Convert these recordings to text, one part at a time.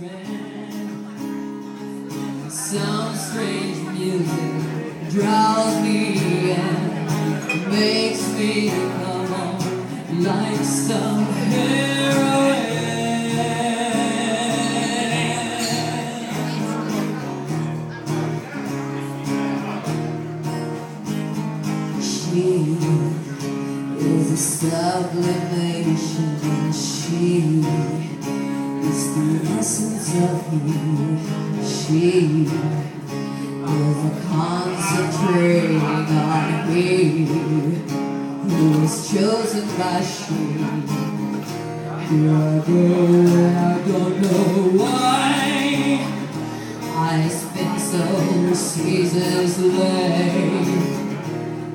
Some strange music draws me in, makes me come on like some heroine. She is a she is the essence of me. She is a concentrating on me, who was chosen by she. Here I go, and I don't know why. I spin so seasons late.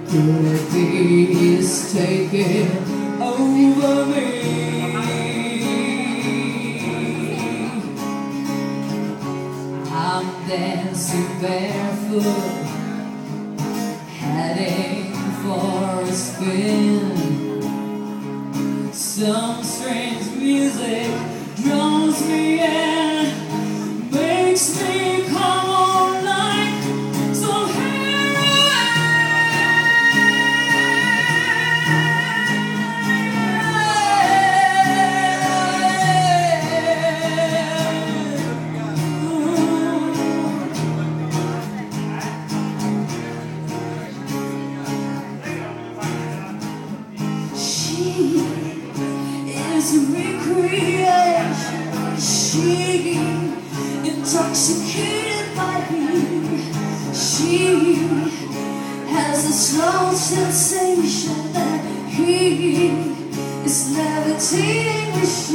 Could it be he's I'm dancing barefoot, heading for a spin. Some strange music draws me in, is a recreation. She intoxicated by me. She has a slow sensation that he is levitating